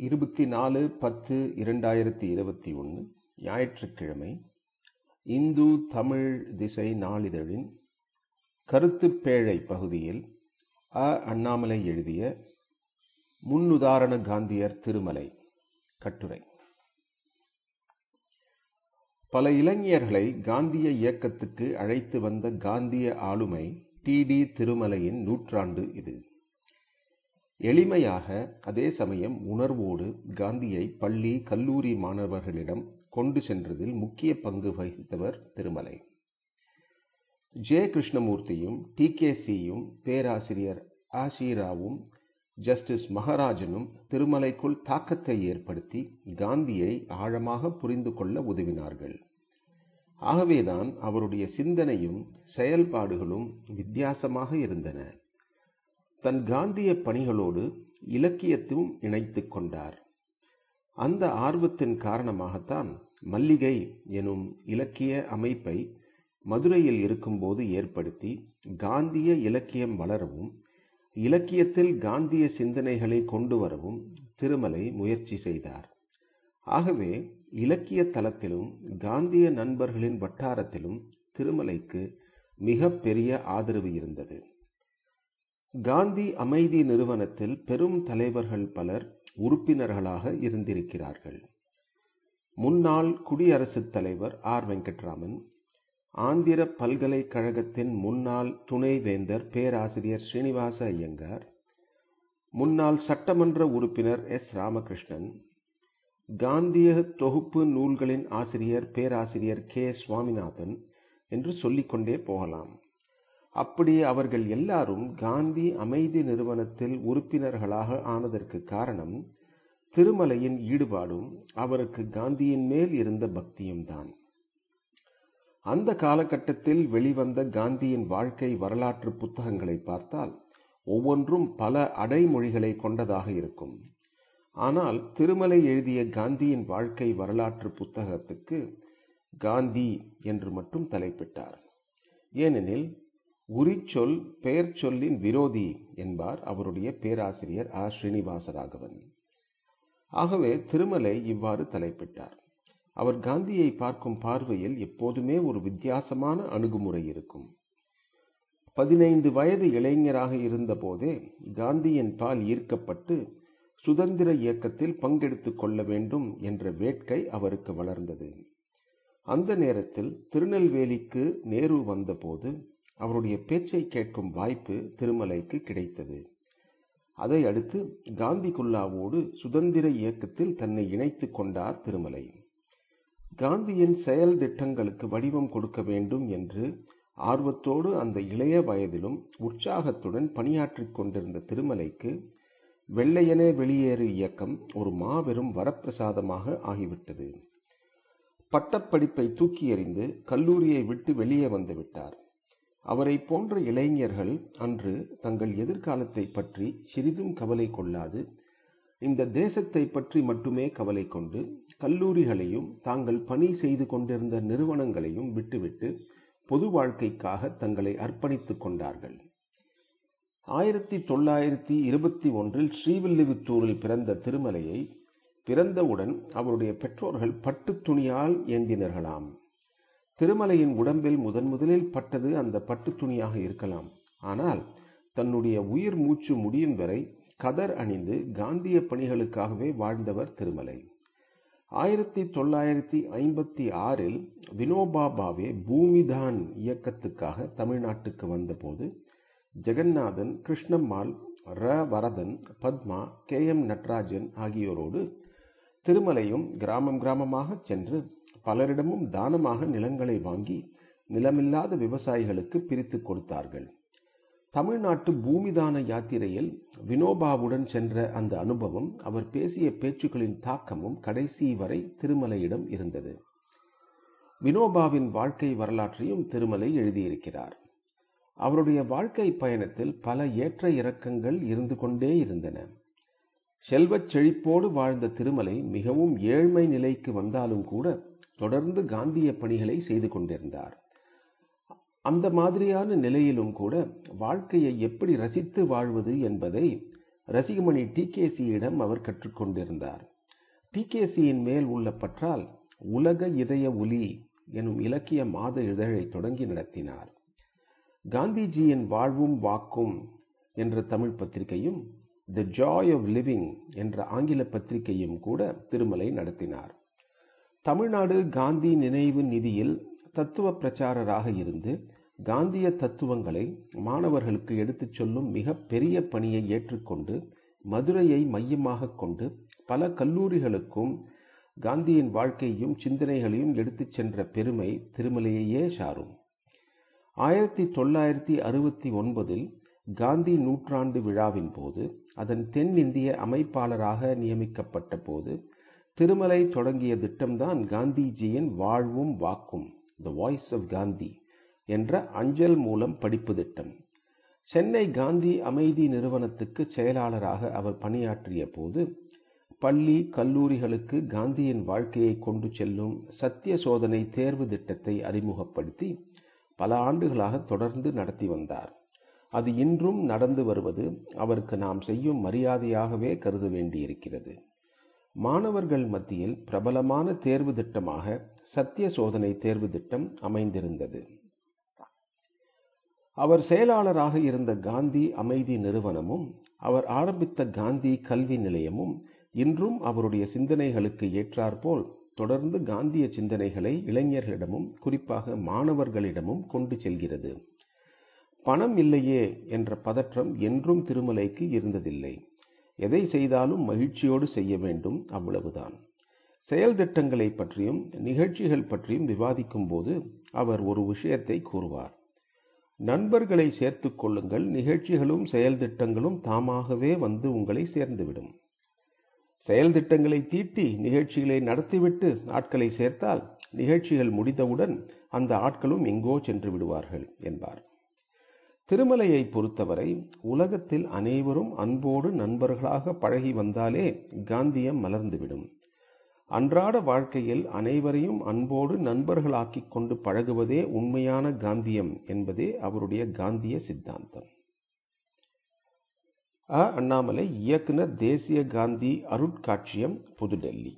இருபத்தி நாலு பத்து இரண்டாயிரத்தி இருபத்தி ஒன்று ஞாயிற்றுக்கிழமை இந்து தமிழ் திசை நாளிதழின் கருத்துப்பேழை பகுதியில் அ. அண்ணாமலை எழுதிய முன்னுதாரண காந்தியர் திருமலை கட்டுரை. பல இளைஞர்களை காந்திய இயக்கத்துக்கு அழைத்து வந்த காந்திய ஆளுமை டி. டி. திருமலையின் நூற்றாண்டு இது. எளிமையாக அதே சமயம் உணர்வோடு காந்தியை பள்ளி கல்லூரி மாணவர்களிடம் கொண்டு சென்றதில் முக்கிய பங்கு வகித்தவர் திருமலை. ஜே கிருஷ்ணமூர்த்தியும் டி கே சியும் பேராசிரியர் ஆஷிராவும் ஜஸ்டிஸ் மகாராஜனும் திருமலைக்குள் தாக்கத்தை ஏற்படுத்தி காந்தியை ஆழமாக புரிந்து கொள்ள உதவினார்கள். ஆகவேதான் அவருடைய சிந்தனையும் செயல்பாடுகளும் வித்தியாசமாக இருந்தன. தன் காந்திய பணிகளோடு இலக்கியத்தும் இணைத்து கொண்டார். அந்த ஆர்வத்தின் காரணமாகத்தான் மல்லிகை எனும் இலக்கிய அமைப்பை மதுரையில் இருக்கும்போது ஏற்படுத்தி காந்திய இலக்கியம் வளரவும் இலக்கியத்தில் காந்திய சிந்தனைகளை கொண்டு வரவும் திருமலை முயற்சி செய்தார். ஆகவே இலக்கிய தளத்திலும் காந்திய நண்பர்களின் வட்டாரத்திலும் திருமலைக்கு மிக பெரிய ஆதரவு இருந்தது. காந்தி அமைதி நிறுவனத்தில் பெரும் தலைவர்கள் பலர் உறுப்பினர்களாக இருந்திருக்கிறார்கள். முன்னாள் குடியரசுத் தலைவர் ஆர். வெங்கட்ராமன் ஆந்திர பல்கலைக்கழகத்தின் முன்னாள் துணைவேந்தர் பேராசிரியர் ஸ்ரீனிவாச ஐயங்கார் முன்னாள் சட்டமன்ற உறுப்பினர் எஸ். ராமகிருஷ்ணன் காந்திய தொகுப்பு நூல்களின் ஆசிரியர் பேராசிரியர் கே. சுவாமிநாதன் என்று சொல்லிக்கொண்டே போகலாம். அப்படி அவர்கள் எல்லாரும் காந்தி அமைதி நிறுவனத்தில் உறுப்பினர்களாக ஆனதற்கு காரணம் திருமலையின் ஈடுபாடும் அவருக்கு காந்தியின் மேல் இருந்த பக்தியும் தான். அந்த காலகட்டத்தில் வெளிவந்த காந்தியின் வாழ்க்கை வரலாற்று புத்தகங்களை பார்த்தால் ஒவ்வொன்றும் பல அடைமொழிகளை கொண்டதாக இருக்கும். ஆனால் திருமலை எழுதிய காந்தியின் வாழ்க்கை வரலாற்று புத்தகத்துக்கு காந்தி என்று மட்டும் தலைப்பிட்டார். ஏனெனில் உரிச்சொல் பெயர் சொல்லின் விரோதி என்பார் அவருடைய பேராசிரியர் ஆ. ஸ்ரீனிவாசராகவன். ஆகவே திருமலை இவ்வாறு தலைப்பிட்டார். அவர் காந்தியை பார்க்கும் பார்வையில் எப்போதுமே ஒரு வித்தியாசமான அணுகுமுறை இருக்கும். பதினைந்து வயது இளைஞராக இருந்தபோதே காந்தியின் பால் ஈர்க்கப்பட்டு சுதந்திர இயக்கத்தில் பங்கெடுத்து கொள்ள வேண்டும் என்ற வேட்கை அவருக்கு வளர்ந்தது. அந்த நேரத்தில் திருநெல்வேலிக்கு நேரு வந்தபோது அவருடைய பேச்சை கேட்கும் வாய்ப்பு திருமலைக்கு கிடைத்தது. அதை அடுத்து காந்தி குல்லாவோடு சுதந்திர இயக்கத்தில் தன்னை இணைத்து கொண்டார் திருமலை. காந்தியின் செயல் திட்டங்களுக்கு வடிவம் கொடுக்க வேண்டும் என்று ஆர்வத்தோடு அந்த இளைய வயதிலும் உற்சாகத்துடன் பணியாற்றிக் கொண்டிருந்த திருமலைக்கு வெள்ளையனே வெளியேறு இயக்கம் ஒரு மாபெரும் வரப்பிரசாதமாக ஆகிவிட்டது. பட்டப்படிப்பை தூக்கி எறிந்து கல்லூரியை விட்டு வெளியே வந்துவிட்டார் அவரை போன்ற இளைஞர்கள் அன்று தங்கள் எதிர்காலத்தை பற்றி சிறிதும் கவலை கொள்ளாது. இந்த தேசத்தை பற்றி மட்டுமே கவலை கொண்டு கல்லூரிகளையும் தாங்கள் பணி செய்து கொண்டிருந்த நிறுவனங்களையும் விட்டுவிட்டு பொது வாழ்க்கைக்காக தங்களை அர்ப்பணித்துக் கொண்டார்கள். ஆயிரத்தி தொள்ளாயிரத்தி இருபத்தி ஒன்றில் ஸ்ரீவில்லிபுத்தூரில் பிறந்த திருமலையை பிறந்தவுடன் அவருடைய பெற்றோர்கள் பட்டு துணியால் ஏந்தினர்களாம். திருமலையின் உடம்பில் முதன் முதலில் பட்டது அந்த பட்டு துணியாக இருக்கலாம். ஆனால் தன்னுடைய உயிர் மூச்சு முடியும் வரை கதர் அணிந்து காந்திய பணிகளுக்காகவே வாழ்ந்தவர் திருமலை. ஆயிரத்தி தொள்ளாயிரத்தி ஐம்பத்தி ஆறில் வினோபா பாவே பூமிதான் இயக்கத்துக்காக தமிழ்நாட்டுக்கு வந்தபோது ஜெகநாதன் கிருஷ்ணம்மாள் ர. வரதன் பத்மா கே. எம். நட்ராஜன் ஆகியோரோடு திருமலையும் கிராமம் கிராமமாக சென்று பலரிடமும் தானமாக நிலங்களை வாங்கி நிலமில்லாத விவசாயிகளுக்கு பிரித்து கொடுத்தார்கள். தமிழ்நாட்டு பூமிதான யாத்திரையில் வினோபாவுடன் சென்ற அந்த அனுபவம் அவர் பேசிய பேச்சுக்களின் தாக்கமும் கடைசி வரை திருமலையிடம் இருந்தது. வினோபாவின் வாழ்க்கை வரலாற்றையும் திருமலை எழுதியிருக்கிறார். அவருடைய வாழ்க்கை பயணத்தில் பல ஏற்ற இறக்கங்கள் இருந்து கொண்டே இருந்தன. செல்வச் செழிப்போடு வாழ்ந்த திருமலை மிகவும் ஏழ்மை நிலைக்கு வந்தாலும் கூட தொடர்ந்து காந்திய பணிகளை செய்து கொண்டிருந்தார். அந்த மாதிரியான நிலையிலும் கூட வாழ்க்கையை எப்படி ரசித்து வாழ்வது என்பதை ரசிகமணி டிகேசியிடம் அவர் கற்றுக்கொண்டிருந்தார். டிகேசியின் மேல் உள்ள பற்றால் உலக இதய ஒலி எனும் இலக்கிய மாத இதழை தொடங்கி நடத்தினார். காந்திஜியின் வாழ்வும் வாக்கும் என்ற தமிழ் பத்திரிகையும் தி ஜாய் ஆஃப் லிவிங் என்ற ஆங்கில பத்திரிகையும் கூட திருமலை நடத்தினார். தமிழ்நாடு காந்தி நினைவு நிதியில் தத்துவ பிரச்சாரராக இருந்து காந்திய தத்துவங்களை மாணவர்களுக்கு எடுத்துச் சொல்லும் மிக பெரிய பணியை ஏற்றுக்கொண்டு மதுரையை மையமாக கொண்டு பல கல்லூரிகளுக்கும் காந்தியின் வாழ்க்கையும் சிந்தனைகளையும் எடுத்துச் சென்ற பெருமை திருமலையையே சாரும். ஆயிரத்தி தொள்ளாயிரத்தி அறுபத்தி ஒன்பதில் காந்தி நூற்றாண்டு விழாவின் போது அதன் தென்னிந்திய அமைப்பாளராக நியமிக்கப்பட்ட போது திருமலை தொடங்கிய திட்டம்தான் காந்திஜியின் வாழ்வும் வாக்கும் த வாய்ஸ் ஆஃப் காந்தி என்ற அஞ்சல் மூலம் படிப்பு திட்டம். சென்னை காந்தி அமைதி நிறுவனத்துக்கு செயலாளராக அவர் பணியாற்றிய போது பள்ளி கல்லூரிகளுக்கு காந்தியின் வாழ்க்கையை கொண்டு செல்லும் சத்திய சோதனை தேர்வு திட்டத்தை அறிமுகப்படுத்தி பல ஆண்டுகளாக தொடர்ந்து நடத்தி வந்தார். அது இன்றும் நடந்து வருவது அவருக்கு நாம் செய்யும் மரியாதையாகவே கருத வேண்டியிருக்கிறது. மாணவர்கள் மத்தியில் பிரபலமான தேர்வு திட்டமாக சத்திய சோதனை தேர்வு திட்டம் அமைந்திருந்தது. அவர் செயலாளராக இருந்த காந்தி அமைதி நிறுவனமும் அவர் ஆரம்பித்த காந்தி கல்வி நிலையமும் இன்றும் அவருடைய சிந்தனைகளுக்கு ஏற்றாற்போல் தொடர்ந்து காந்திய சிந்தனைகளை இளைஞர்களிடமும் குறிப்பாக மாணவர்களிடமும் கொண்டு செல்கிறது. பணம் இல்லையே என்ற பதற்றம் என்றும் திருமலைக்கு இருந்ததில்லை. எதை செய்தாலும் மகிழ்ச்சியோடு செய்ய வேண்டும் அவ்வளவுதான். செயல் திட்டங்களை பற்றியும் நிகழ்ச்சிகள் பற்றியும் விவாதிக்கும் போது அவர் ஒரு விஷயத்தை கூறுவார். நண்பர்களை சேர்த்து கொள்ளுங்கள் நிகழ்ச்சிகளும் செயல் திட்டங்களும் தாமாகவே வந்து உங்களை சேர்ந்துவிடும். செயல் திட்டங்களை தீட்டி நிகழ்ச்சிகளை நடத்திவிட்டு ஆட்களை சேர்த்தால் நிகழ்ச்சிகள் முடிந்தவுடன் அந்த ஆட்களும் எங்கோ சென்று விடுவார்கள் என்பார். திருமலையை பொறுத்தவரை உலகத்தில் அனைவரும் அன்போடு நண்பர்களாக பழகி வந்தாலே காந்தியம் மலர்ந்துவிடும். அன்றாட வாழ்க்கையில் அனைவரையும் அன்போடு நண்பர்களாக்கிக் கொண்டு பழகுவதே உண்மையான காந்தியம் என்பதே அவருடைய காந்திய சித்தாந்தம். அ. அண்ணாமலை இயக்குனர் தேசிய காந்தி அருட்காட்சியம் புதுடெல்லி.